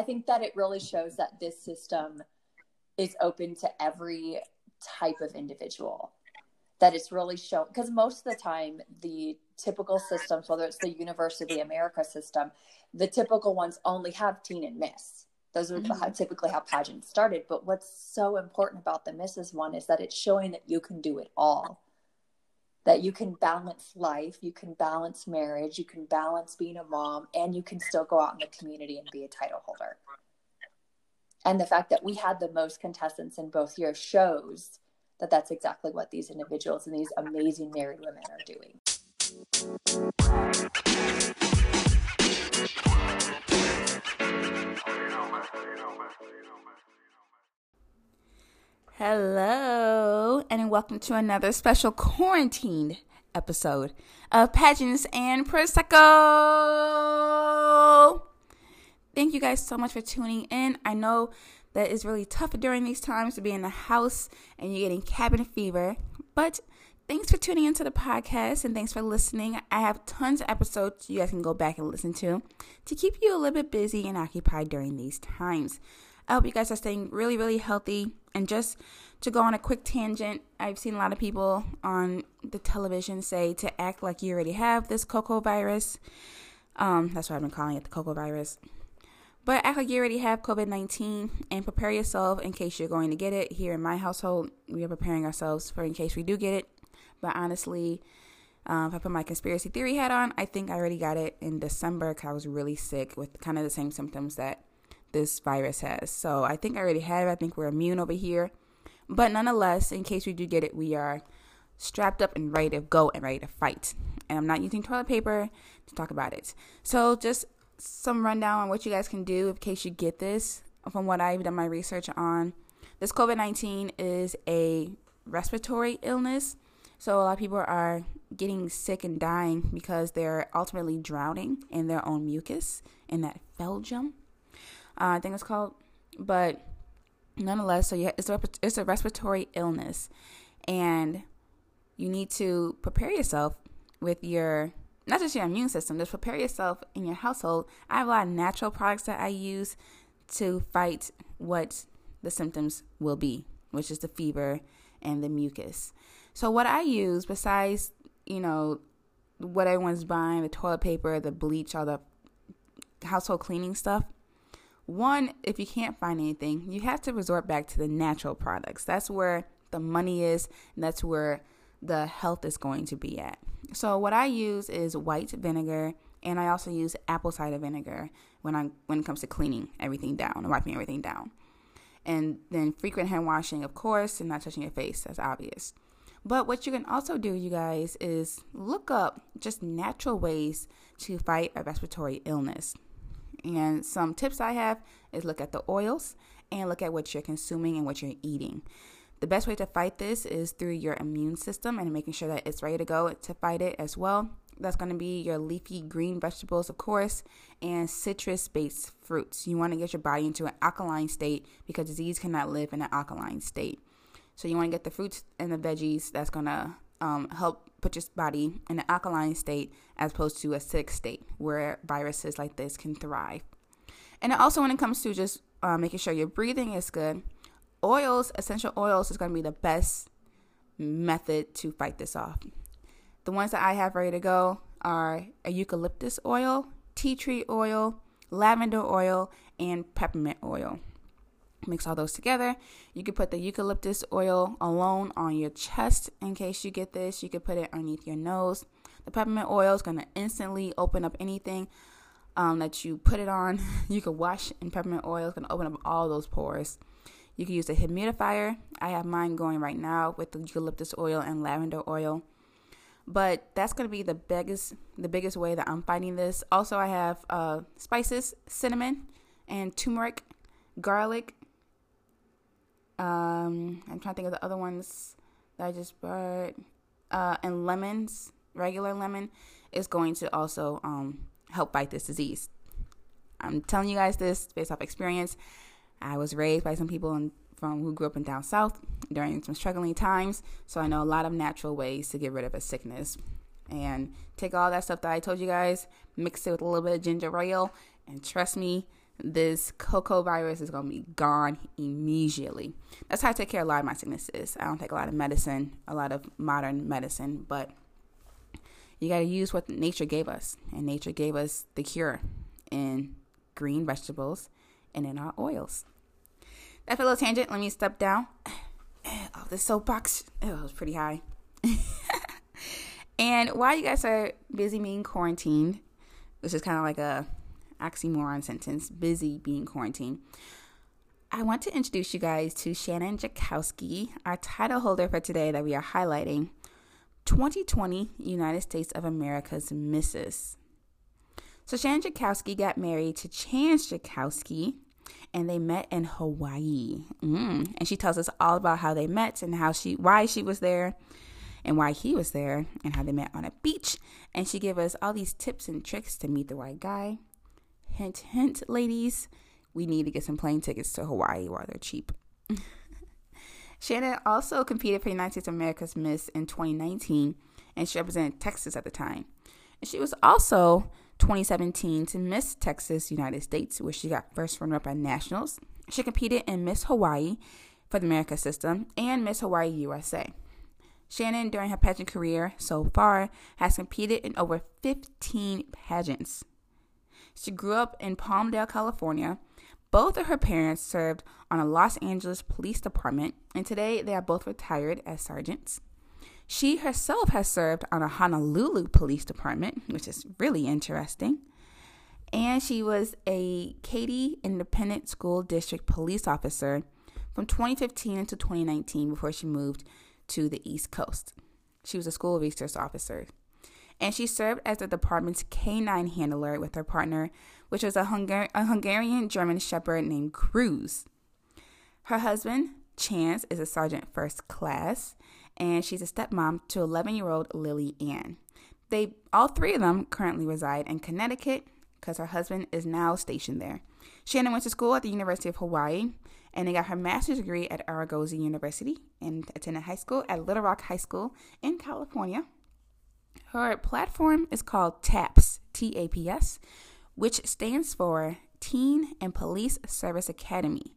I think that it really shows that this system is open to every type of individual. That it's really shown because most of the time the typical systems, whether it's the University America system, the typical ones only have teen and miss. Those are mm-hmm. typically how pageants started. But what's so important about the Mrs. one is that it's showing that you can do it all that you can balance life, you can balance marriage, you can balance being a mom, and you can still go out in the community and be a title holder. And the fact that we had the most contestants in both years shows that that's exactly what these individuals and these amazing married women are doing. Hello, and welcome to another special quarantined episode of Pageants and Prosecco. Thank you guys so much for tuning in. I know that it's really tough during these times to be in the house and you're getting cabin fever, but thanks for tuning into the podcast and thanks for listening. I have tons of episodes you guys can go back and listen to to keep you a little bit busy and occupied during these times. I hope you guys are staying really, really healthy. And just to go on a quick tangent, I've seen a lot of people on the television say to act like you already have this cocoa virus. Um, that's what I've been calling it, the cocoa virus. But act like you already have COVID 19 and prepare yourself in case you're going to get it. Here in my household, we are preparing ourselves for in case we do get it. But honestly, um, if I put my conspiracy theory hat on, I think I already got it in December because I was really sick with kind of the same symptoms that this virus has. So I think I already have it. I think we're immune over here. But nonetheless, in case we do get it, we are strapped up and ready to go and ready to fight. And I'm not using toilet paper to talk about it. So just some rundown on what you guys can do in case you get this. From what I've done my research on, this COVID 19 is a respiratory illness. So a lot of people are getting sick and dying because they're ultimately drowning in their own mucus in that phlegm uh, I think it's called. But nonetheless, so yeah, it's a it's a respiratory illness, and you need to prepare yourself with your not just your immune system. Just prepare yourself in your household. I have a lot of natural products that I use to fight what the symptoms will be, which is the fever and the mucus. So what I use besides you know what everyone's buying, the toilet paper, the bleach, all the household cleaning stuff, one, if you can't find anything, you have to resort back to the natural products. That's where the money is, and that's where the health is going to be at. So what I use is white vinegar, and I also use apple cider vinegar when I when it comes to cleaning everything down and wiping everything down. And then frequent hand washing, of course, and not touching your face. That's obvious. But what you can also do, you guys, is look up just natural ways to fight a respiratory illness. And some tips I have is look at the oils and look at what you're consuming and what you're eating. The best way to fight this is through your immune system and making sure that it's ready to go to fight it as well. That's going to be your leafy green vegetables, of course, and citrus based fruits. You want to get your body into an alkaline state because disease cannot live in an alkaline state. So, you want to get the fruits and the veggies that's going to um, help put your body in an alkaline state as opposed to a sick state where viruses like this can thrive. And also, when it comes to just uh, making sure your breathing is good, oils, essential oils, is going to be the best method to fight this off. The ones that I have ready to go are eucalyptus oil, tea tree oil, lavender oil, and peppermint oil. Mix all those together. You could put the eucalyptus oil alone on your chest in case you get this. You could put it underneath your nose. The peppermint oil is going to instantly open up anything um, that you put it on. You could wash in peppermint oil. It's going to open up all those pores. You can use a humidifier. I have mine going right now with the eucalyptus oil and lavender oil. But that's going to be the biggest the biggest way that I'm fighting this. Also, I have uh, spices, cinnamon, and turmeric, garlic, um, I'm trying to think of the other ones that I just bought. Uh, and lemons, regular lemon, is going to also um, help fight this disease. I'm telling you guys this based off experience. I was raised by some people in, from who grew up in down south during some struggling times, so I know a lot of natural ways to get rid of a sickness. And take all that stuff that I told you guys, mix it with a little bit of ginger ale, and trust me, this cocoa virus is going to be gone immediately. That's how I take care of a lot of my sicknesses. I don't take a lot of medicine, a lot of modern medicine, but you got to use what nature gave us. And nature gave us the cure in green vegetables and in our oils. That's a little tangent. Let me step down. Oh, the soapbox. Oh, it was pretty high. and while you guys are busy being quarantined, which is kind of like a oxymoron sentence, busy being quarantined. I want to introduce you guys to Shannon Jakowski, our title holder for today that we are highlighting 2020 United States of America's Misses. So Shannon Jakowski got married to Chance Jakowski and they met in Hawaii. Mm. And she tells us all about how they met and how she why she was there and why he was there and how they met on a beach. And she gave us all these tips and tricks to meet the right guy. Hint, hint, ladies, we need to get some plane tickets to Hawaii while they're cheap. Shannon also competed for United States of America's Miss in 2019, and she represented Texas at the time. And she was also 2017 to Miss Texas United States, where she got first runner up at nationals. She competed in Miss Hawaii for the America system and Miss Hawaii USA. Shannon, during her pageant career so far, has competed in over 15 pageants. She grew up in Palmdale, California. Both of her parents served on a Los Angeles Police Department, and today they are both retired as sergeants. She herself has served on a Honolulu Police Department, which is really interesting. And she was a Katy Independent School District police officer from 2015 until 2019 before she moved to the East Coast. She was a school resource officer. And she served as the department's canine handler with her partner, which was a, Hungar- a Hungarian German Shepherd named Cruz. Her husband, Chance, is a sergeant first class, and she's a stepmom to 11 year old Lily Ann. They all three of them currently reside in Connecticut because her husband is now stationed there. Shannon went to school at the University of Hawaii and they got her master's degree at Argosy University and attended high school at Littlerock High School in California. Her platform is called TAPS, T A P S, which stands for Teen and Police Service Academy.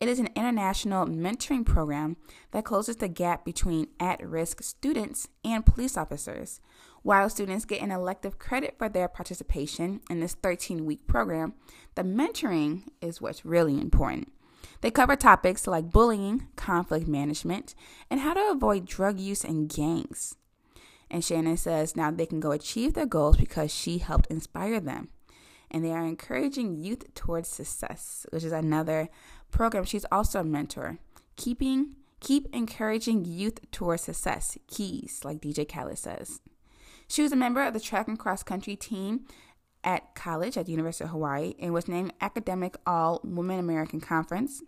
It is an international mentoring program that closes the gap between at risk students and police officers. While students get an elective credit for their participation in this 13 week program, the mentoring is what's really important. They cover topics like bullying, conflict management, and how to avoid drug use and gangs. And Shannon says now they can go achieve their goals because she helped inspire them. And they are encouraging youth towards success, which is another program. She's also a mentor. Keeping keep encouraging youth towards success. Keys, like DJ Khaled says. She was a member of the track and cross country team at college at the University of Hawaii and was named Academic All Women American Conference.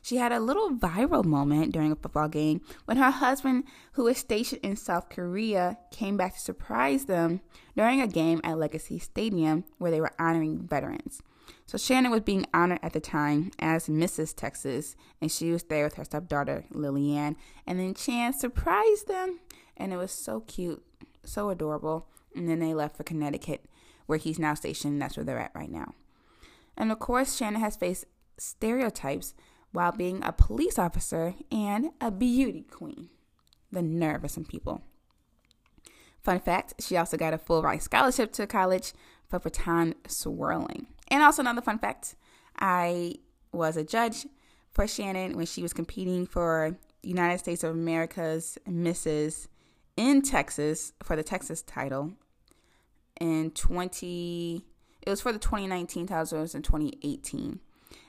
She had a little viral moment during a football game when her husband, who is stationed in South Korea, came back to surprise them during a game at Legacy Stadium where they were honoring veterans. So Shannon was being honored at the time as Mrs. Texas, and she was there with her stepdaughter Lillian. And then Chance surprised them, and it was so cute, so adorable. And then they left for Connecticut, where he's now stationed. That's where they're at right now. And of course, Shannon has faced stereotypes while being a police officer and a beauty queen. The nerve of some people. Fun fact she also got a full ride scholarship to college for baton swirling. And also, another fun fact I was a judge for Shannon when she was competing for United States of America's Misses in Texas for the Texas title in 20 it was for the 2019 titles in 2018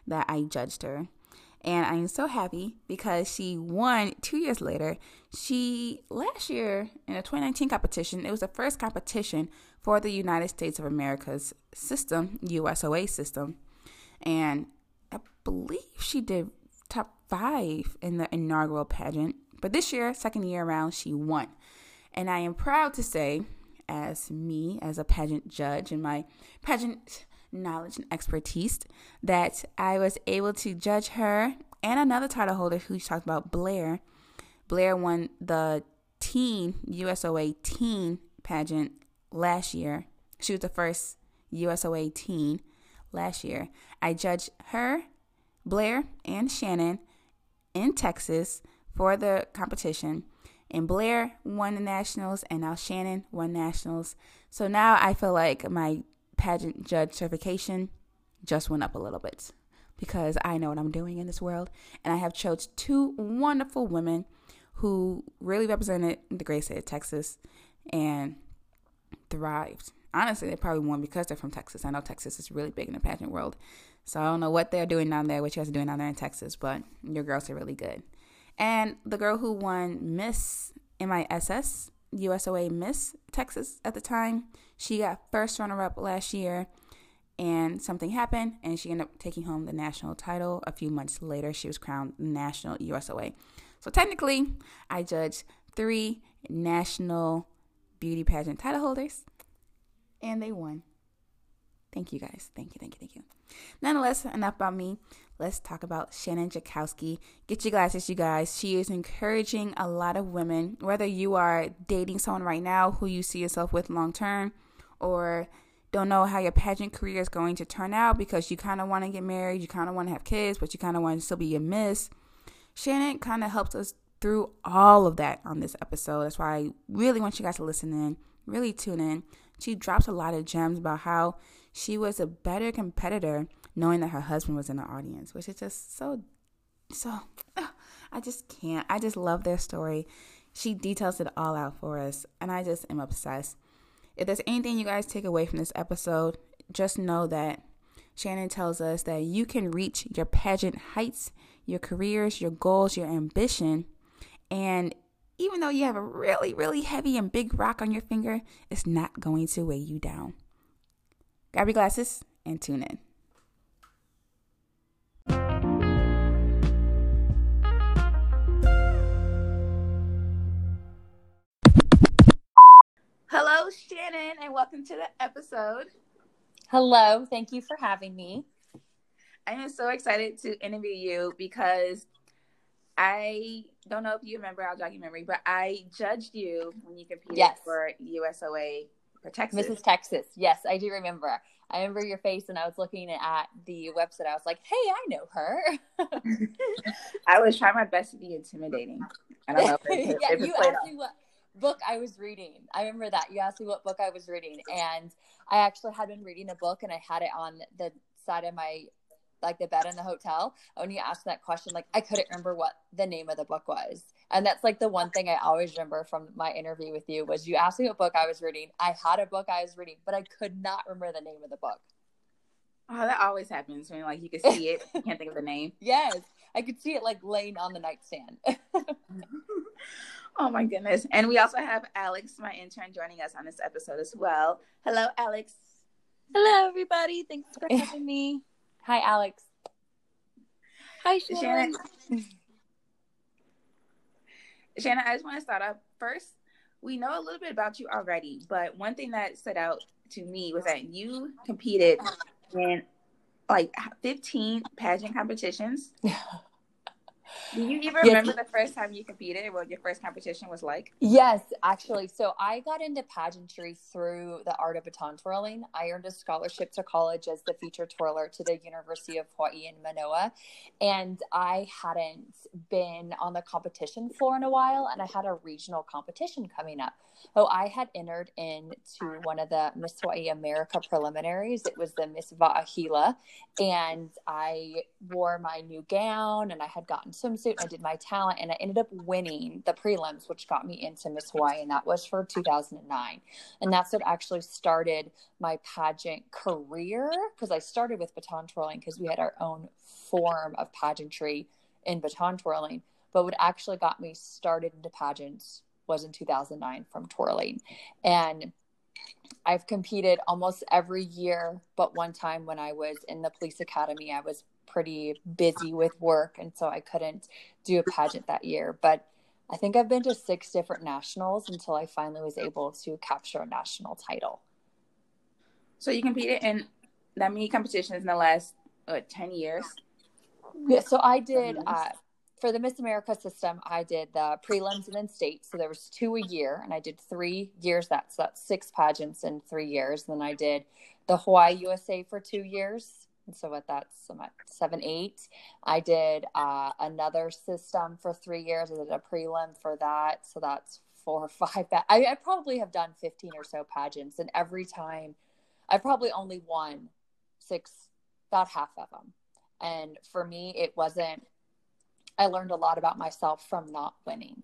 that I judged her and I'm so happy because she won two years later. She last year in a 2019 competition, it was the first competition for the United States of America's system, USOA system, and I believe she did top five in the inaugural pageant. But this year, second year around, she won, and I am proud to say, as me as a pageant judge and my pageant knowledge and expertise that I was able to judge her and another title holder who talked about Blair. Blair won the teen USOA teen pageant last year. She was the first USOA teen last year. I judged her, Blair, and Shannon in Texas for the competition. And Blair won the nationals, and now Shannon won nationals. So now I feel like my pageant judge certification just went up a little bit because I know what I'm doing in this world. And I have chose two wonderful women who really represented the great state of Texas and thrived. Honestly, they probably won because they're from Texas. I know Texas is really big in the pageant world. So I don't know what they're doing down there, what you guys are doing down there in Texas, but your girls are really good. And the girl who won Miss MISS, USOA Miss Texas at the time, she got first runner up last year and something happened and she ended up taking home the national title. A few months later, she was crowned national USOA. So technically, I judged three national beauty pageant title holders and they won. Thank you guys. Thank you, thank you, thank you. Nonetheless, enough about me. Let's talk about Shannon Jakowski. Get your glasses, you guys. She is encouraging a lot of women, whether you are dating someone right now who you see yourself with long term, or don't know how your pageant career is going to turn out because you kind of want to get married, you kind of want to have kids, but you kind of want to still be a miss. Shannon kind of helps us through all of that on this episode. That's why I really want you guys to listen in, really tune in. She drops a lot of gems about how she was a better competitor knowing that her husband was in the audience, which is just so, so, I just can't. I just love their story. She details it all out for us, and I just am obsessed. If there's anything you guys take away from this episode, just know that Shannon tells us that you can reach your pageant heights, your careers, your goals, your ambition, and even though you have a really, really heavy and big rock on your finger, it's not going to weigh you down. Grab your glasses and tune in. Hello, Shannon, and welcome to the episode. Hello, thank you for having me. I am so excited to interview you because I don't know if you remember, I'll jog your memory, but I judged you when you competed yes. for USOA for Texas. Mrs. Texas. Yes, I do remember. I remember your face and I was looking at the website. I was like, hey, I know her. I was trying my best to be intimidating. I don't know if it, yeah, if you off. Book I was reading. I remember that. You asked me what book I was reading. And I actually had been reading a book and I had it on the side of my like the bed in the hotel. When you asked that question, like I couldn't remember what the name of the book was. And that's like the one thing I always remember from my interview with you was you asked me what book I was reading. I had a book I was reading, but I could not remember the name of the book. Oh, that always happens when like you can see it, you can't think of the name. Yes. I could see it like laying on the nightstand. oh my goodness. And we also have Alex, my intern, joining us on this episode as well. Hello, Alex. Hello, everybody. Thanks for having me. Hi, Alex. Hi, Shannon. Shannon. Shannon, I just want to start off first. We know a little bit about you already, but one thing that stood out to me was that you competed in like 15 pageant competitions. Do you even yes. remember the first time you competed? What your first competition was like? Yes, actually. So I got into pageantry through the art of baton twirling. I earned a scholarship to college as the feature twirler to the University of Hawaii in Manoa. And I hadn't been on the competition floor in a while, and I had a regional competition coming up. Oh, I had entered into one of the Miss Hawaii America preliminaries. It was the Miss Va'ahila, and I wore my new gown and I had gotten swimsuit. I did my talent, and I ended up winning the prelims, which got me into Miss Hawaii, and that was for 2009. And that's what actually started my pageant career because I started with baton twirling because we had our own form of pageantry in baton twirling. But what actually got me started into pageants was in 2009 from twirling. And I've competed almost every year, but one time when I was in the police academy, I was pretty busy with work. And so I couldn't do a pageant that year. But I think I've been to six different nationals until I finally was able to capture a national title. So you competed in that many competitions in the last uh, 10 years? Yeah, so I did uh, for the Miss America system, I did the prelims and then state. So there was two a year, and I did three years. That's that's six pageants in three years. And then I did the Hawaii USA for two years, And so what that's I'm at seven, eight. I did uh, another system for three years. I did a prelim for that. So that's four or five. I, I probably have done 15 or so pageants. And every time I probably only won six, about half of them. And for me, it wasn't, I learned a lot about myself from not winning.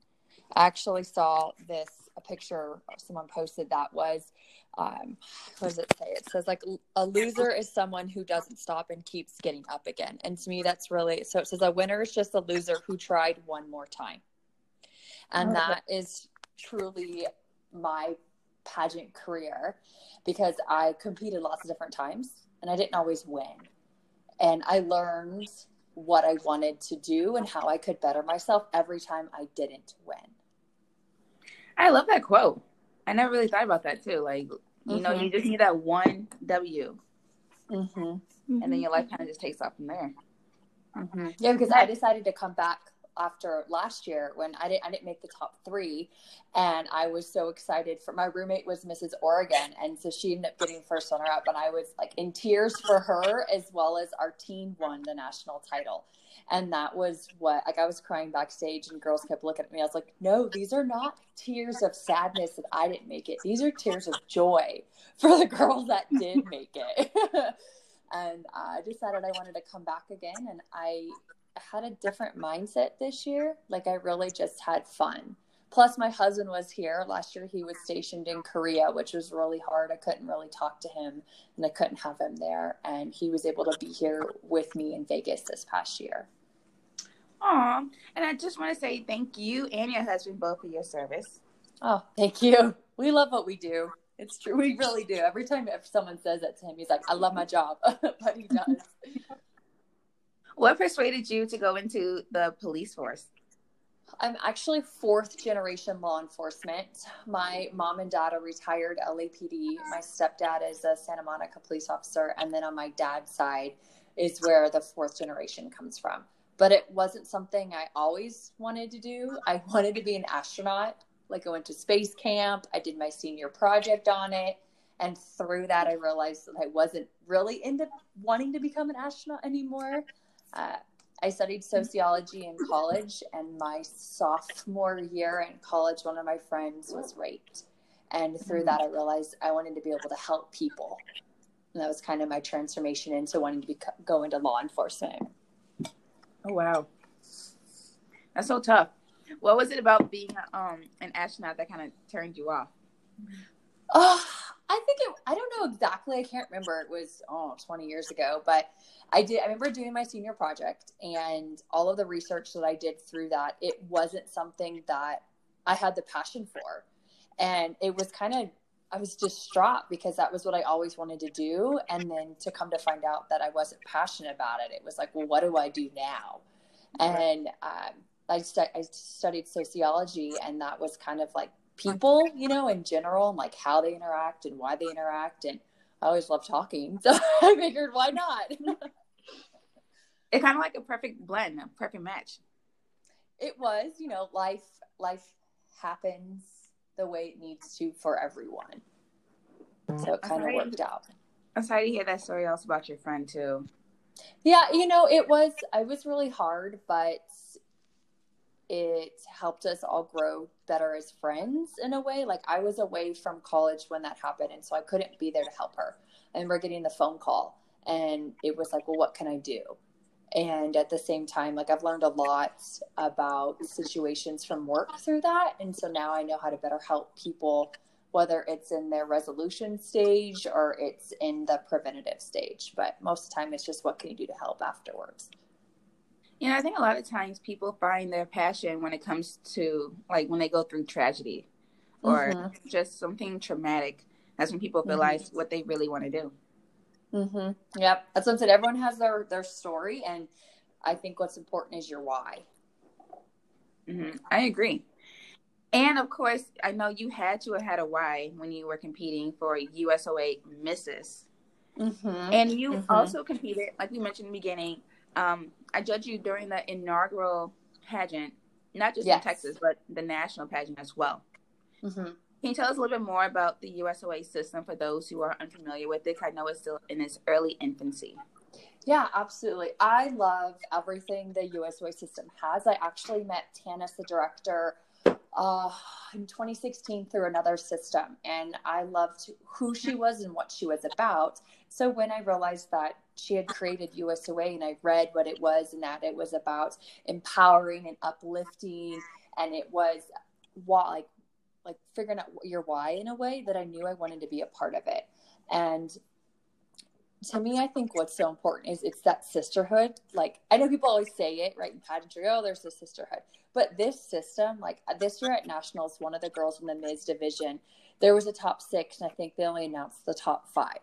I actually saw this, a picture someone posted that was, um, what does it say? It says like a loser is someone who doesn't stop and keeps getting up again. And to me, that's really, so it says a winner is just a loser who tried one more time. And oh, that is truly my pageant career because I competed lots of different times and I didn't always win. And I learned what I wanted to do and how I could better myself every time I didn't win. I love that quote. I never really thought about that too. Like, you mm-hmm. know, you just need that one W. Mm-hmm. And then your life kind of just takes off from there. Mm-hmm. Yeah, because I decided to come back after last year when I didn't I didn't make the top three, and I was so excited for my roommate was Mrs. Oregon, and so she ended up getting first runner up, and I was like in tears for her as well as our team won the national title, and that was what like I was crying backstage, and girls kept looking at me. I was like, no, these are not tears of sadness that I didn't make it. These are tears of joy for the girls that did make it. and I decided I wanted to come back again, and I had a different mindset this year. Like I really just had fun. Plus, my husband was here last year. He was stationed in Korea, which was really hard. I couldn't really talk to him, and I couldn't have him there. And he was able to be here with me in Vegas this past year. Aw, and I just want to say thank you and your husband both for your service. Oh, thank you. We love what we do. It's true. We really do. Every time if someone says that to him, he's like, I love my job, but he does. What persuaded you to go into the police force? I'm actually fourth generation law enforcement. My mom and dad are retired LAPD. My stepdad is a Santa Monica police officer. And then on my dad's side is where the fourth generation comes from. But it wasn't something I always wanted to do. I wanted to be an astronaut. Like I went to space camp, I did my senior project on it. And through that, I realized that I wasn't really into wanting to become an astronaut anymore. Uh, I studied sociology in college, and my sophomore year in college, one of my friends was raped. And through that, I realized I wanted to be able to help people. And that was kind of my transformation into wanting to be, go into law enforcement. Oh, wow. That's so tough. What was it about being um, an astronaut that kind of turned you off? Oh, I think it, I don't know exactly. I can't remember. It was, oh, 20 years ago. But I did, I remember doing my senior project and all of the research that I did through that, it wasn't something that I had the passion for. And it was kind of, I was distraught because that was what I always wanted to do. And then to come to find out that I wasn't passionate about it, it was like, well, what do I do now? And um, I, stu- I studied sociology, and that was kind of like people, you know, in general, and like how they interact and why they interact. And I always love talking. So I figured, why not? it's kind of like a perfect blend, a perfect match. It was, you know, life life happens the way it needs to for everyone. So it kind of worked out. I'm sorry to hear that story also about your friend too. Yeah, you know, it was I was really hard, but it helped us all grow better as friends in a way. Like I was away from college when that happened, and so I couldn't be there to help her. And we're getting the phone call, and it was like, well, what can I do? And at the same time, like I've learned a lot about situations from work through that, and so now I know how to better help people, whether it's in their resolution stage or it's in the preventative stage. But most of the time, it's just what can you do to help afterwards. You know, I think a lot of times people find their passion when it comes to like when they go through tragedy or mm-hmm. just something traumatic. That's when people realize mm-hmm. what they really want to do. Mm-hmm. Yep, that's what I said. Everyone has their their story, and I think what's important is your why. Mm-hmm. I agree. And of course, I know you had to have had a why when you were competing for USOA Misses. Mm-hmm. And you mm-hmm. also competed, like we mentioned in the beginning, um, I judged you during the inaugural pageant, not just yes. in Texas, but the national pageant as well. Mm-hmm. Can you tell us a little bit more about the USOA system for those who are unfamiliar with it? I know it's still in its early infancy. Yeah, absolutely. I love everything the USOA system has. I actually met Tanis, the director, uh, in 2016 through another system, and I loved who she was and what she was about. So when I realized that she had created USOA and I read what it was and that it was about empowering and uplifting, and it was why like like figuring out your why in a way that I knew I wanted to be a part of it. And to me, I think what's so important is it's that sisterhood. Like I know people always say it, right? In pageantry, oh, there's a sisterhood. But this system, like this year at nationals, one of the girls in the Ms division, there was a top six, and I think they only announced the top five.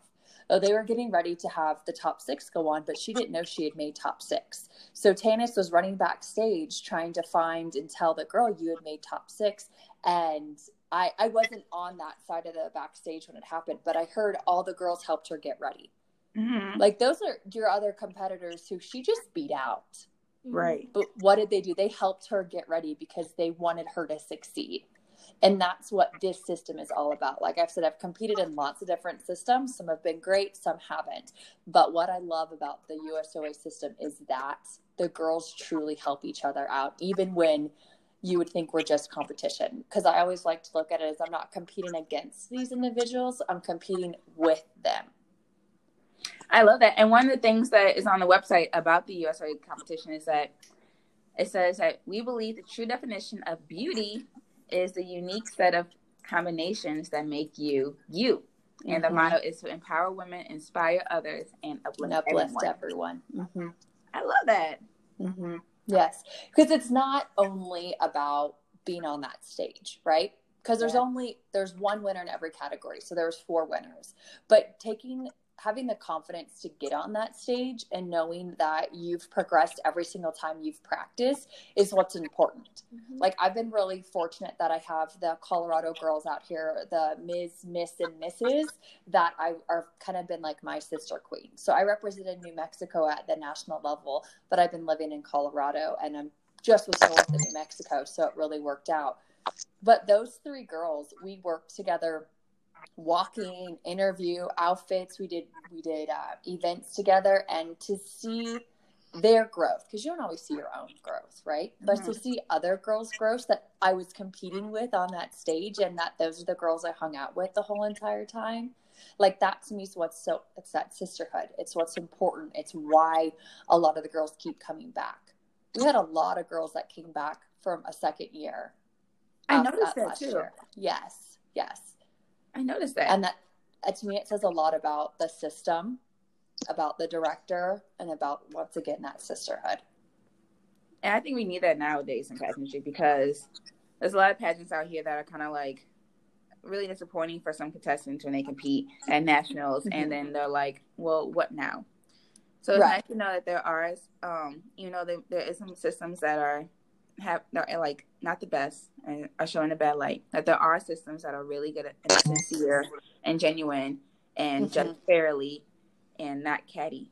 Oh, they were getting ready to have the top six go on, but she didn't know she had made top six. So Tanis was running backstage trying to find and tell the girl you had made top six. And I, I wasn't on that side of the backstage when it happened, but I heard all the girls helped her get ready. Mm-hmm. Like those are your other competitors who she just beat out. Right. But what did they do? They helped her get ready because they wanted her to succeed. And that's what this system is all about. Like I've said, I've competed in lots of different systems. Some have been great, some haven't. But what I love about the USOA system is that the girls truly help each other out, even when you would think we're just competition. Because I always like to look at it as I'm not competing against these individuals, I'm competing with them. I love that. And one of the things that is on the website about the USOA competition is that it says that we believe the true definition of beauty is the unique set of combinations that make you you. Mm-hmm. And the mm-hmm. motto is to empower women, inspire others, and uplift, and uplift everyone. everyone. Mm-hmm. I love that. Mm-hmm. Yes, because it's not only about being on that stage, right? Because there's yeah. only there's one winner in every category, so there's four winners. But taking having the confidence to get on that stage and knowing that you've progressed every single time you've practiced is what's important. Mm-hmm. Like I've been really fortunate that I have the Colorado girls out here, the Ms., Miss, and Mrs. that I are kind of been like my sister queen. So I represented New Mexico at the national level, but I've been living in Colorado and I'm just was north of New Mexico, so it really worked out. But those three girls, we worked together walking interview outfits we did we did uh, events together and to see their growth because you don't always see your own growth right mm-hmm. but to mm-hmm. see other girls growth that i was competing with on that stage and that those are the girls i hung out with the whole entire time like that to me is what's so it's that sisterhood it's what's important it's why a lot of the girls keep coming back we had a lot of girls that came back from a second year i noticed that too year. yes yes I noticed that. And that, uh, to me, it says a lot about the system, about the director, and about, once again, that sisterhood. And I think we need that nowadays in pageantry because there's a lot of pageants out here that are kind of like really disappointing for some contestants when they compete at nationals mm-hmm. and then they're like, well, what now? So it's right. nice to know that there are, um, you know, there, there is some systems that are have like not the best and are showing a bad light. That there are systems that are really good and sincere and genuine and mm-hmm. judge fairly and not catty.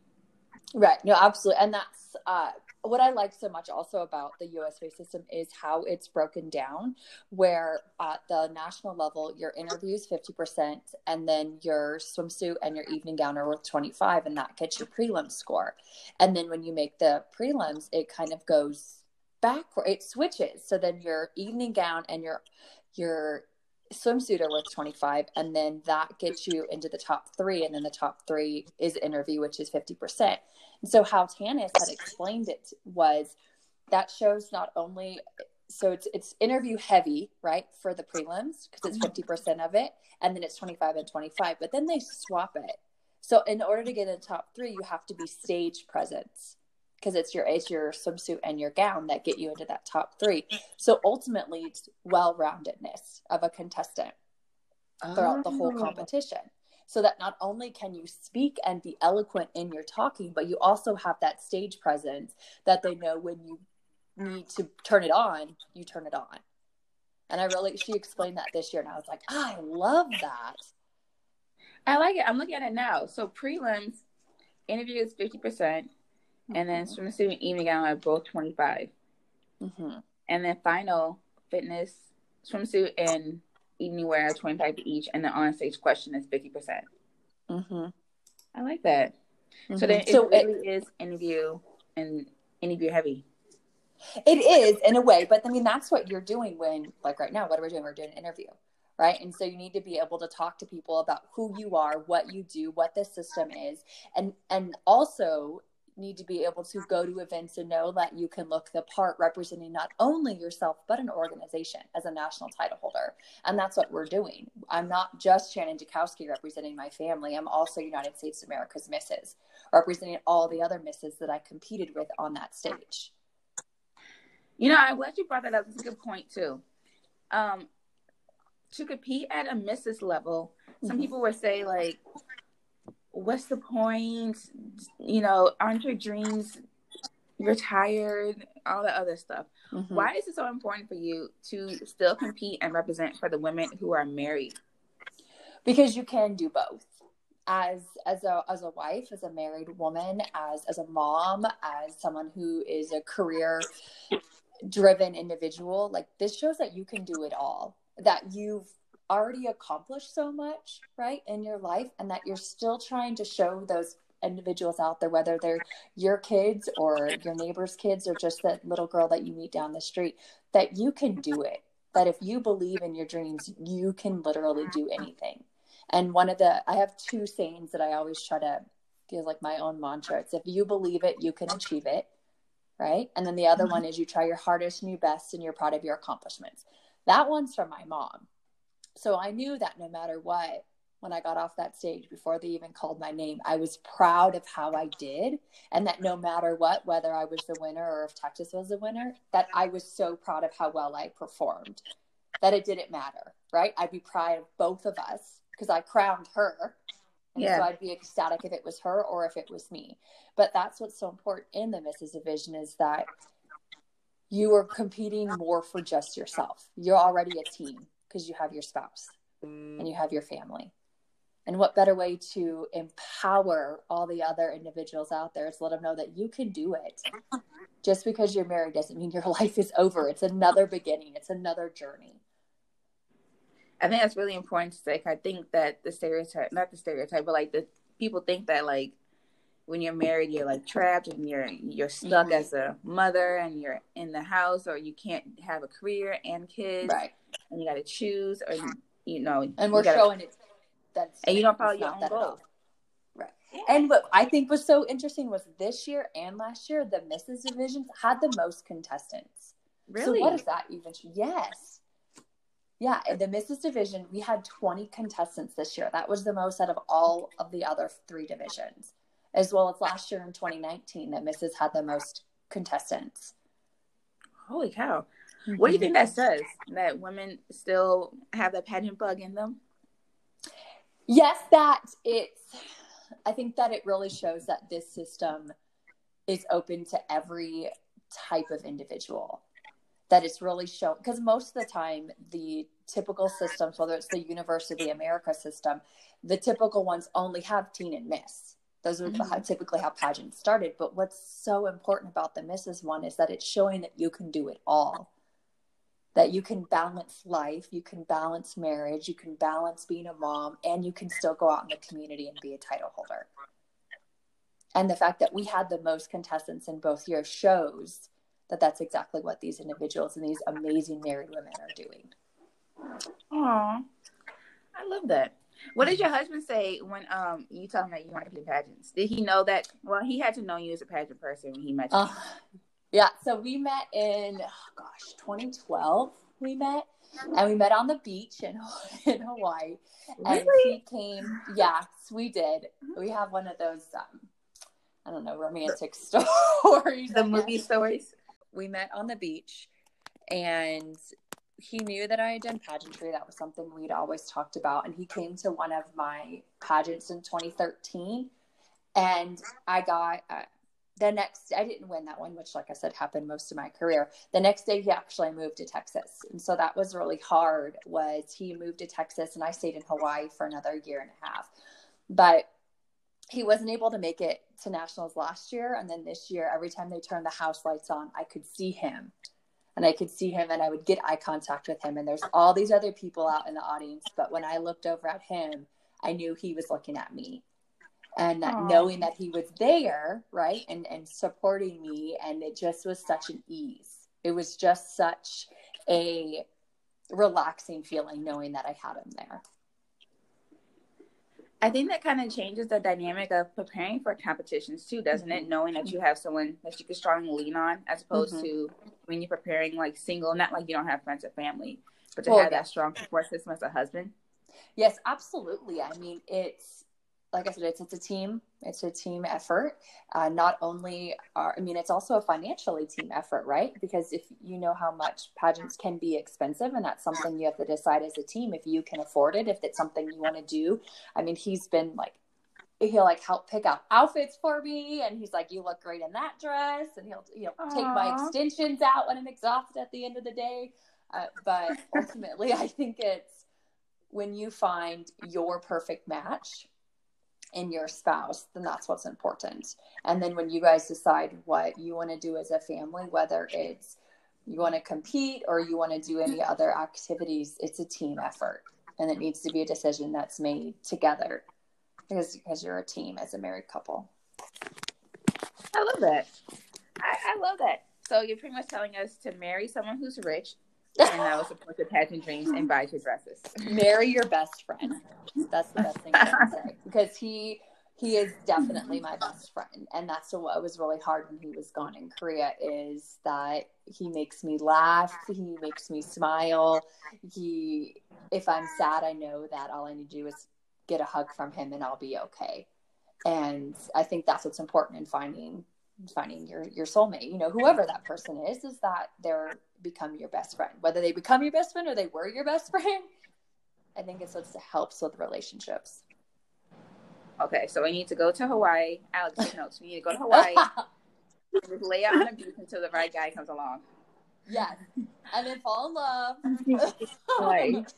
Right. No, absolutely. And that's uh, what I like so much also about the USOA system is how it's broken down, where at the national level, your interviews 50%, and then your swimsuit and your evening gown are worth 25, and that gets your prelim score. And then when you make the prelims, it kind of goes backward it switches. So then your evening gown and your your swimsuit are worth 25 and then that gets you into the top three and then the top three is interview which is 50% and so how tanis had explained it was that shows not only so it's it's interview heavy right for the prelims because it's mm-hmm. 50% of it and then it's 25 and 25 but then they swap it. So in order to get in the top three you have to be stage presence because it's your it's your swimsuit and your gown that get you into that top three. So ultimately, it's well-roundedness of a contestant throughout oh. the whole oh. competition. So that not only can you speak and be eloquent in your talking, but you also have that stage presence that they know when you need to turn it on, you turn it on. And I really, she explained that this year, and I was like, I love that. I like it. I'm looking at it now. So prelims, interview is 50%, mm-hmm. and then mm-hmm. swimsuit and evening gown are both 25 mm-hmm. and then final fitness swimsuit and evening wear are 25 each and the on stage question is 50 percent mm-hmm. i like that Mm-hmm. So then it so really it, is interview and interview heavy. It is in a way, but I mean that's what you're doing when like right now, what are we doing? We're doing an interview. Right. And so you need to be able to talk to people about who you are, what you do, what the system is, and and also need to be able to go to events and know that you can look the part representing not only yourself but an organization as a national title holder. And that's what we're doing. I'm not just shannon Jakowski representing my family. I'm also united states of america's misses representing all the other misses that i competed with on that stage. You know i'm glad you brought that up. It's a good point too. Um, to compete at a misses level some mm-hmm. people would say like what's the point? You know, aren't your dreams retired? All the other stuff. Mm-hmm. Why is it so important for you to still compete and represent for the women who are married? Because you can do both. As as a as a wife, as a married woman, as as a mom, as someone who is a career driven individual, like this shows that you can do it all. That you've already accomplished so much, right, in your life, and that you're still trying to show those individuals out there, whether they're your kids or your neighbor's kids or just that little girl that you meet down the street, that you can do it. That if you believe in your dreams, you can literally do anything. And one of the, I have two sayings that I always try to feel like my own mantra. It's if you believe it, you can achieve it. Right. And then the other mm-hmm. one is you try your hardest and your best and you're proud of your accomplishments. That one's from my mom so I knew that no matter what, when I got off that stage before they even called my name, I was proud of how I did. And that no matter what, whether I was the winner or if Texas was the winner, that I was so proud of how well I performed that it didn't matter, right? I'd be proud of both of us because I crowned her. And yeah. so I'd be ecstatic if it was her or if it was me. But that's what's so important in the Mrs. Division is that you are competing more for just yourself. You're already a team because you have your spouse and you mm. have your family. And what better way to empower all the other individuals out there is let them know that you can do it. Just because you're married doesn't mean your life is over. It's another beginning, it's another journey. I think that's really important to say. I think that the stereotype, not the stereotype, but like the people think that like when you're married, you're like trapped and you're you're stuck mm-hmm. as a mother and you're in the house or you can't have a career and kids. Right and you got to choose, or you know, and we're gotta, showing it. That's and you don't follow your own goals. Right. And what I think was so interesting was this year and last year, the Mrs. Divisions had the most contestants. Really? So what is that even? Yes. Yeah, in the Mrs. Division, we had 20 contestants this year. That was the most out of all of the other three divisions, as well as last year in 2019 that Mrs. had the most contestants. Holy cow. Mm-hmm. What do you think that says? That women still have that pageant bug in them? Yes, that it's, I think that it really shows that this system is open to every type of individual. That it's really shown, because most of the time, the typical systems, whether it's the University America system, the typical ones only have teen and miss. Those are mm-hmm. typically how pageants started. But what's so important about the Mrs. one is that it's showing that you can do it all that you can balance life, you can balance marriage, you can balance being a mom, and you can still go out in the community and be a title holder. And the fact that we had the most contestants in both years shows that that's exactly what these individuals and these amazing married women are doing. Aw, I love that. What did your husband say when um you told him that you wanted to do pageants? Did he know that? Well, he had to know you as a pageant person when he met you. Uh, yeah, so we met in oh gosh, 2012. We met, and we met on the beach in in Hawaii. Really? And he came. Yes, we did. We have one of those. Um, I don't know, romantic stories. The movie stories. We met on the beach, and he knew that I had done pageantry. That was something we'd always talked about. And he came to one of my pageants in 2013, and I got. Uh, the next i didn't win that one which like i said happened most of my career the next day he actually moved to texas and so that was really hard was he moved to texas and i stayed in hawaii for another year and a half but he wasn't able to make it to nationals last year and then this year every time they turned the house lights on i could see him and i could see him and i would get eye contact with him and there's all these other people out in the audience but when i looked over at him i knew he was looking at me. And that Aw. knowing that he was there right and and supporting me and it just was such an ease. It was just such a relaxing feeling knowing that i had him there I think that kind of changes the dynamic of preparing for competitions too, doesn't it? Knowing that you have someone that you can strongly lean on, as opposed Mhm. to when you're preparing like single, not like you don't have friends or family, but to Well, have yeah. that strong support system as a husband. Yes, absolutely. I mean, it's like I said, it's it's a team. It's a team effort. Uh, not only are I mean, it's also a financially team effort, right? Because if you know how much pageants can be expensive, and that's something you have to decide as a team if you can afford it, if it's something you want to do. I mean, he's been like. He'll like help pick out outfits for me, and he's like, "You look great in that dress," and he'll you know take my extensions out when I'm exhausted at the end of the day. Uh, but ultimately, I think it's when you find your perfect match in your spouse, then that's what's important. And then when you guys decide what you want to do as a family, whether it's you want to compete or you want to do any other activities, it's a team effort. And it needs to be a decision that's made together because, because you're a team as a married couple. I love that. I, I love that. So you're pretty much telling us to marry someone who's rich and that will support your pageant dreams and buy your dresses. marry your best friend. That's the best thing I can say because he he is definitely my best friend, and that's what was really hard when he was gone in Korea. Is that he makes me laugh, he makes me smile. He, if I'm sad, I know that all I need to do is get a hug from him, and I'll be okay. And I think that's what's important in finding finding your your soulmate. You know, whoever that person is, is that they're become your best friend. Whether they become your best friend or they were your best friend, I think it's what helps with relationships. Okay, so we need to go to Hawaii. Alex take notes. We need to go to Hawaii lay out on the beach until the right guy comes along. yes, and then fall in love. Right.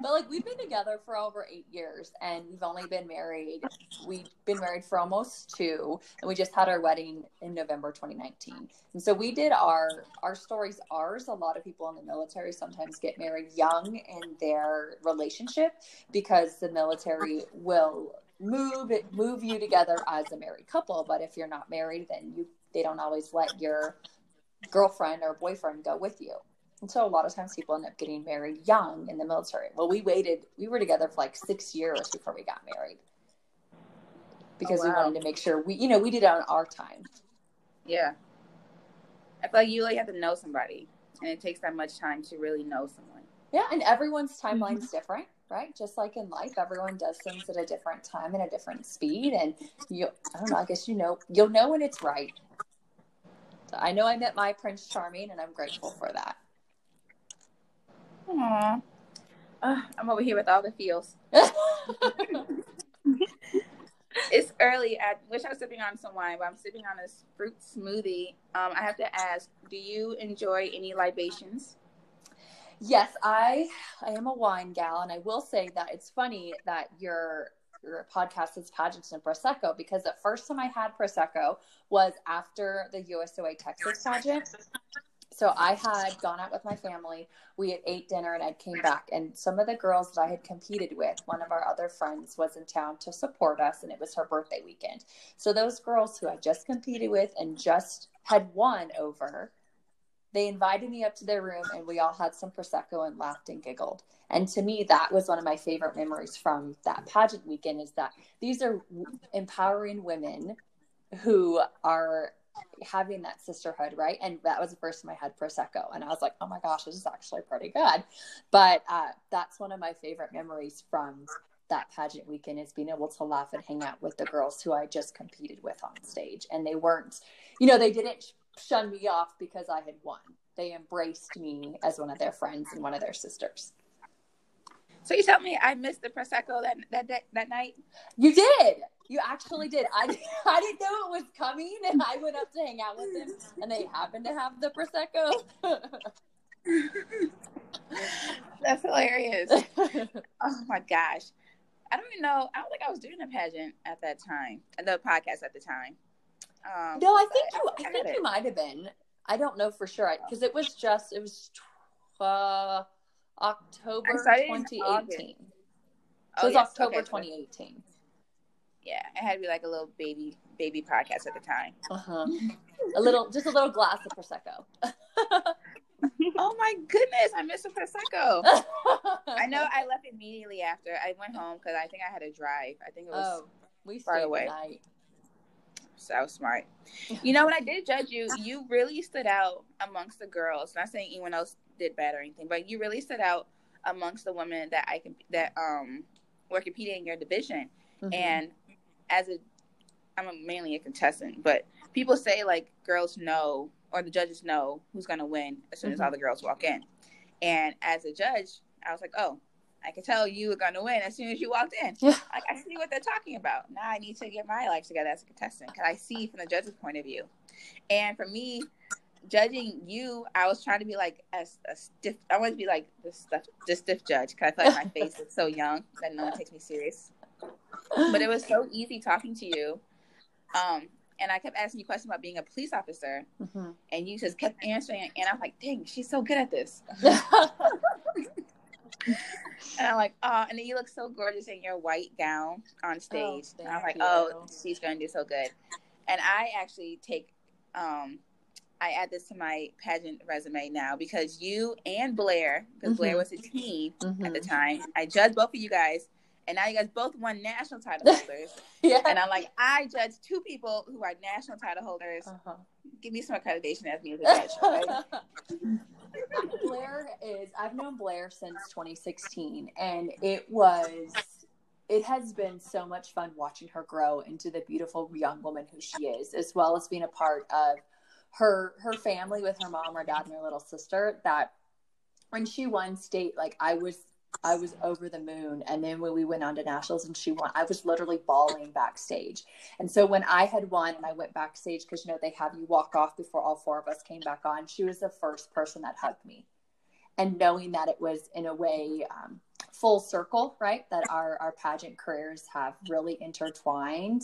But like we've been together for over eight years, and we've only been married. We've been married for almost two, and we just had our wedding in November 2019. And so we did our our stories. Ours. A lot of people in the military sometimes get married young in their relationship because the military will move move you together as a married couple. But if you're not married, then you they don't always let your girlfriend or boyfriend go with you. And so a lot of times people end up getting married young in the military. Well, we waited, we were together for like six years before we got married because Oh, we wanted to make sure we, you know, we did it on our time. Yeah. I feel like you like have to know somebody, and it takes that much time to really know someone. Yeah. And everyone's mm-hmm. timeline's different, right? Just like in life, everyone does things at a different time and a different speed. And you, I don't know, I guess you know, you'll know when it's right. So I know I met my Prince Charming and I'm grateful for that. Aww. Uh, I'm over here with all the feels. It's early. I wish I was sipping on some wine, but I'm sipping on this fruit smoothie. Um, I have to ask, do you enjoy any libations? Yes, I I am a wine gal, and I will say that it's funny that your your podcast is pageants and prosecco because the first time I had prosecco was after the USOA Texas pageant. So I had gone out with my family. We had ate dinner, and I came back, and some of the girls that I had competed with, one of our other friends was in town to support us, and it was her birthday weekend. So those girls who I just competed with and just had won over they invited me up to their room and we all had some prosecco and laughed and giggled and to me that was one of my favorite memories from that pageant weekend is that these are empowering women who are having that sisterhood right and that was the first time i had prosecco and i was like oh my gosh this is actually pretty good but uh, that's one of my favorite memories from that pageant weekend is being able to laugh and hang out with the girls who i just competed with on stage and they weren't you know they didn't shun me off because I had won. They embraced me as one of their friends and one of their sisters. So you tell me I missed the prosecco that that that, that night. You did. You actually did. I I didn't know it was coming, and I went up to hang out with them, and they happened to have the prosecco. That's hilarious. oh my gosh. I don't even know. I don't think I was doing a pageant at that time, the podcast at the time. Um, no, I think you. I I think it. you might have been. I don't know for sure because it was just it was uh, October I started in 2018. So Oh, it was yes. October Okay, 2018. Yeah, it had to be like a little baby baby podcast at the time. Uh-huh. A little, just a little glass of prosecco. oh my goodness, I missed a prosecco. I know I left immediately after I went home because I think I had to drive. I think it was oh, we far away. Night. So smart. You know, when I did judge you, you really stood out amongst the girls. Not saying anyone else did bad or anything, but you really stood out amongst the women that I can that um were competing in your division. Mm-hmm. And as a, I'm mainly a contestant, but people say like girls know or the judges know who's going to win as soon mm-hmm. as all the girls walk in. And as a judge, I was like, oh, I could tell you were going to win as soon as you walked in. Yeah. Like, I see what they're talking about. Now I need to get my life together as a contestant because I see from the judge's point of view. And for me, judging you, I was trying to be like a, a stiff. I wanted to be like the stuff, the stiff judge because I feel like my face is so young that no one takes me serious. But it was so easy talking to you. Um, and I kept asking you questions about being a police officer, mm-hmm. and you just kept answering. And I'm like, dang, she's so good at this. and I'm like, oh, and then you look so gorgeous in your white gown on oh, stage. Oh, and I'm like, you. oh, she's going to do so good. And I actually take, um, I add this to my pageant resume now because you and Blair, because mm-hmm. Blair was a teen mm-hmm. at the mm-hmm. time, I judged both of you guys and now you guys both won national title holders. yeah. And I'm like, I judge two people who are national title holders. Uh-huh. Give me some accreditation as me as a judge. Right? Blair is, I've known Blair since 2016, and it was, it has been so much fun watching her grow into the beautiful young woman who she is, as well as being a part of her her family with her mom, her dad, and her little sister. That when she won state, like I was I was over the moon. And then when we went on to nationals and she won, I was literally bawling backstage. And so when I had won and I went backstage, because you know they have you walk off before all four of us came back on, she was the first person that hugged me. And knowing that it was in a way um, full circle, right? That our our pageant careers have really intertwined.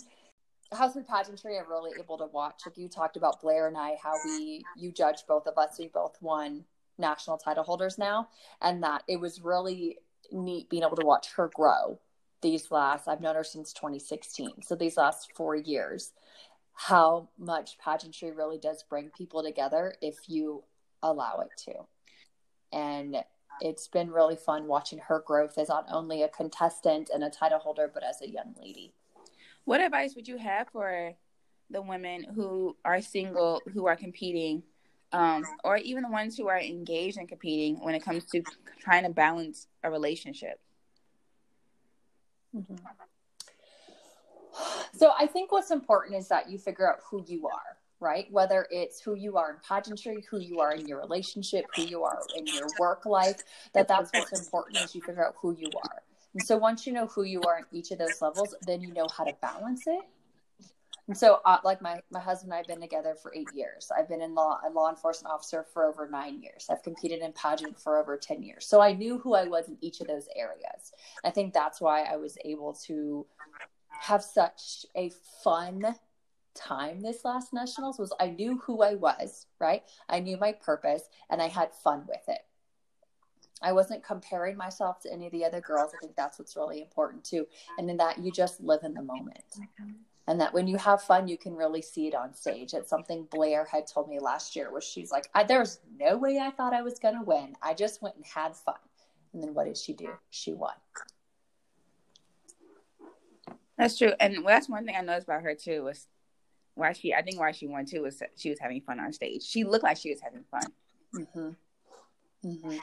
How's with pageantry? I'm really able to watch. Like you talked about Blair and I, how we you judged both of us. We both won national title holders now, and that it was really neat being able to watch her grow these last I've known her since 2016. So these last 4 years how much pageantry really does bring people together if you allow it to. And it's been really fun watching her growth as not only a contestant and a title holder but as a young lady. What advice would you have for the women who are single who are competing um, or even the ones who are engaged in competing when it comes to trying to balance a relationship? Mm-hmm. So I think what's important is that you figure out who you are, right? Whether it's who you are in pageantry, who you are in your relationship, who you are in your work life, that that's what's important is you figure out who you are. And so once you know who you are in each of those levels, then you know how to balance it and so, uh, like my my husband and I have been together for eight years. I've been in law a law enforcement officer for over nine years. I've competed in pageant for over ten years. So I knew who I was in each of those areas. I think that's why I was able to have such a fun time this last nationals was I knew who I was, right? I knew my purpose and I had fun with it. I wasn't comparing myself to any of the other girls. I think that's what's really important too. And in that you just live in the moment and that when you have fun you can really see it on stage. It's something blair had told me last year where she's like there's no way i thought i was going to win. I just went and had fun. And then what did she do? She won. That's true. And that's one thing i noticed about her too was why she i think why she won too was she was having fun on stage. She looked like she was having fun. Mm-hmm. Mm-hmm.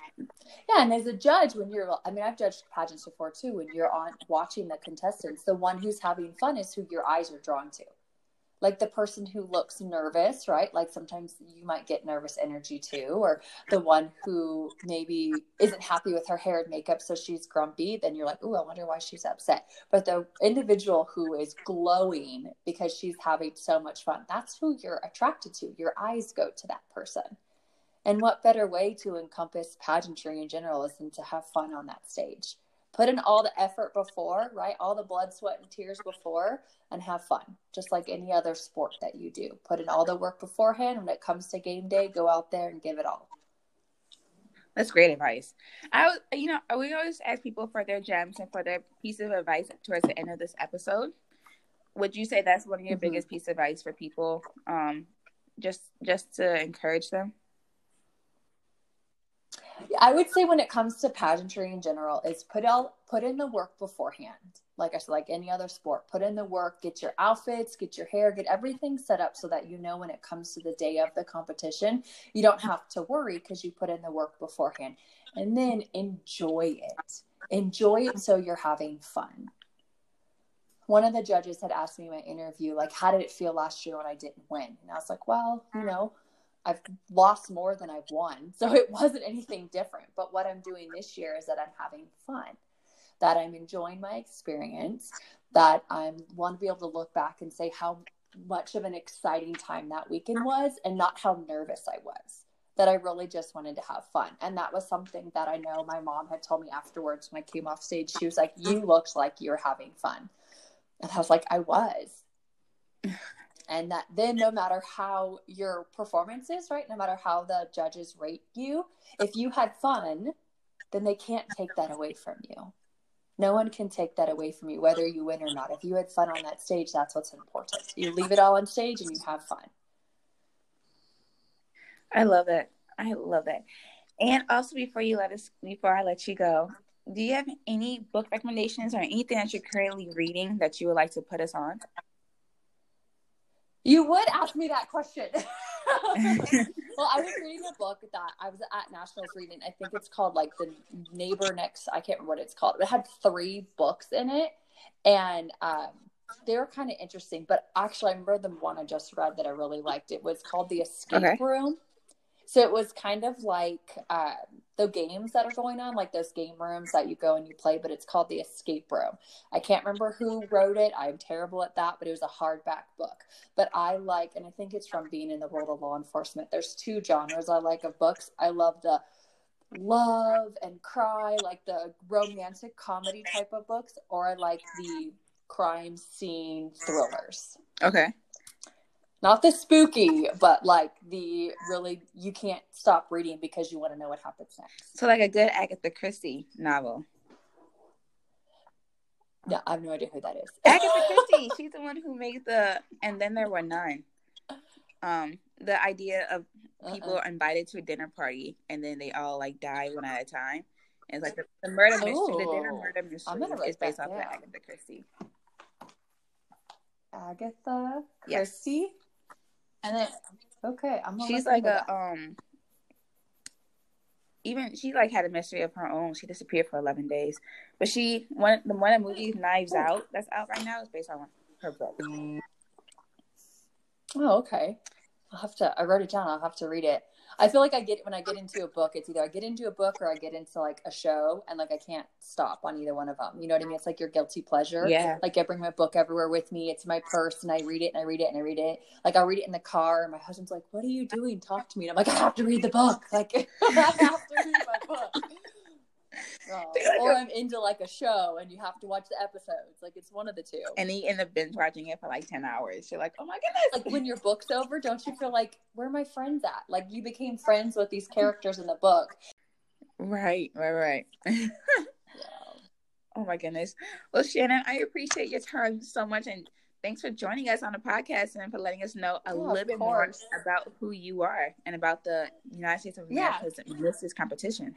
Yeah, and as a judge, when you're, I mean, I've judged pageants before too. When you're on watching the contestants, the one who's having fun is who your eyes are drawn to. Like the person who looks nervous, right? Like sometimes you might get nervous energy too, or the one who maybe isn't happy with her hair and makeup, so she's grumpy. Then you're like, oh, I wonder why she's upset. But the individual who is glowing because she's having so much fun, that's who you're attracted to. Your eyes go to that person. And what better way to encompass pageantry in general is than to have fun on that stage? Put in all the effort before, right? All the blood, sweat, and tears before, and have fun, just like any other sport that you do. Put in all the work beforehand. When it comes to game day, go out there and give it all. That's great advice. I, you know, we always ask people for their gems and for their piece of advice towards the end of this episode. would you say that's one of your mm-hmm. biggest piece of advice for people um just just to encourage them I would say when it comes to pageantry in general, is put out put in the work beforehand. Like I said, like any other sport, put in the work, get your outfits, get your hair, get everything set up so that you know when it comes to the day of the competition, you don't have to worry because you put in the work beforehand. And then enjoy it. Enjoy it so you're having fun. One of the judges had asked me in my interview, like, how did it feel last year when I didn't win? And I was like, well, you know, I've lost more than I've won. So it wasn't anything different. But what I'm doing this year is that I'm having fun, that I'm enjoying my experience, that I want to be able to look back and say how much of an exciting time that weekend was and not how nervous I was. That I really just wanted to have fun. And that was something that I know my mom had told me afterwards when I came off stage. She was like, You looked like you were having fun. And I was like, I was and that then no matter how your performance is right no matter how the judges rate you if you had fun then they can't take that away from you. No one can take that away from you whether you win or not. If you had fun on that stage that's what's important. You leave it all on stage and you have fun. I love it. I love it. And also before you let us before i let you go do you have any book recommendations or anything that you're currently reading that you would like to put us on you would ask me that question. well, I was reading a book that I was at Nationals reading. I think it's called like the neighbor next. I can't remember what it's called. It had three books in it, and um, they were kind of interesting. But actually, I remember the one I just read that I really liked. It was called The Escape okay. Room. So it was kind of like uh, the games that are going on, like those game rooms that you go and you play, but it's called the Escape Room. I can't remember who wrote it. I'm terrible at that, but it was a hardback book. But I like, and I think it's from being in the world of law enforcement. There's two genres I like of books. I love the love and cry, like the romantic comedy type of books, or I like the crime scene thrillers. Okay not the spooky, but like the really you can't stop reading because you want to know what happens next. So like a good Agatha Christie novel. Yeah, I have no idea who that is. Agatha Christie. She's the one who made the and then there were nine. Um, the idea of people uh-uh. invited to a dinner party and then they all like die one at a time. And it's like the, the murder mystery, Ooh. the dinner murder mystery is based off of Agatha Christie. Agatha Christie. Yes. And then okay, I'm she's like a that. um even she like had a mystery of her own. She disappeared for eleven days, but she one the one of the movies Knives Out that's out right now is based on her book. Oh, okay. I'll have to. I wrote it down. I'll have to read it. I feel like I get when I get into a book, it's either I get into a book or I get into like a show, and like I can't stop on either one of them. You know what I mean? It's like your guilty pleasure. Yeah. Like I bring my book everywhere with me. It's my purse, and I read it and I read it and I read it. Like I'll read it in the car, and my husband's like, "What are you doing? Talk to me." And I'm like, "I have to read the book. Like I have to read my book." Oh, or I'm into like a show and you have to watch the episodes. Like it's one of the two. And you end up binge watching it for like ten hours. You're like, oh my goodness. Like when your book's over, don't you feel like where are my friends at? Like you became friends with these characters in the book. Right, right, right. yeah. Oh my goodness. Well, Shannon, I appreciate your time so much and thanks for joining us on the podcast and for letting us know a little bit more about who you are and about the United States of America's yeah. Mrs. competition.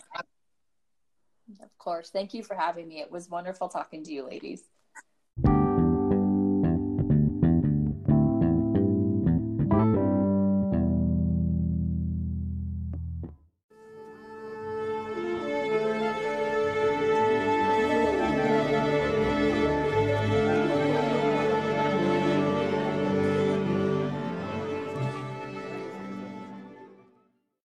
Of course. Thank you for having me. It was wonderful talking to you, ladies.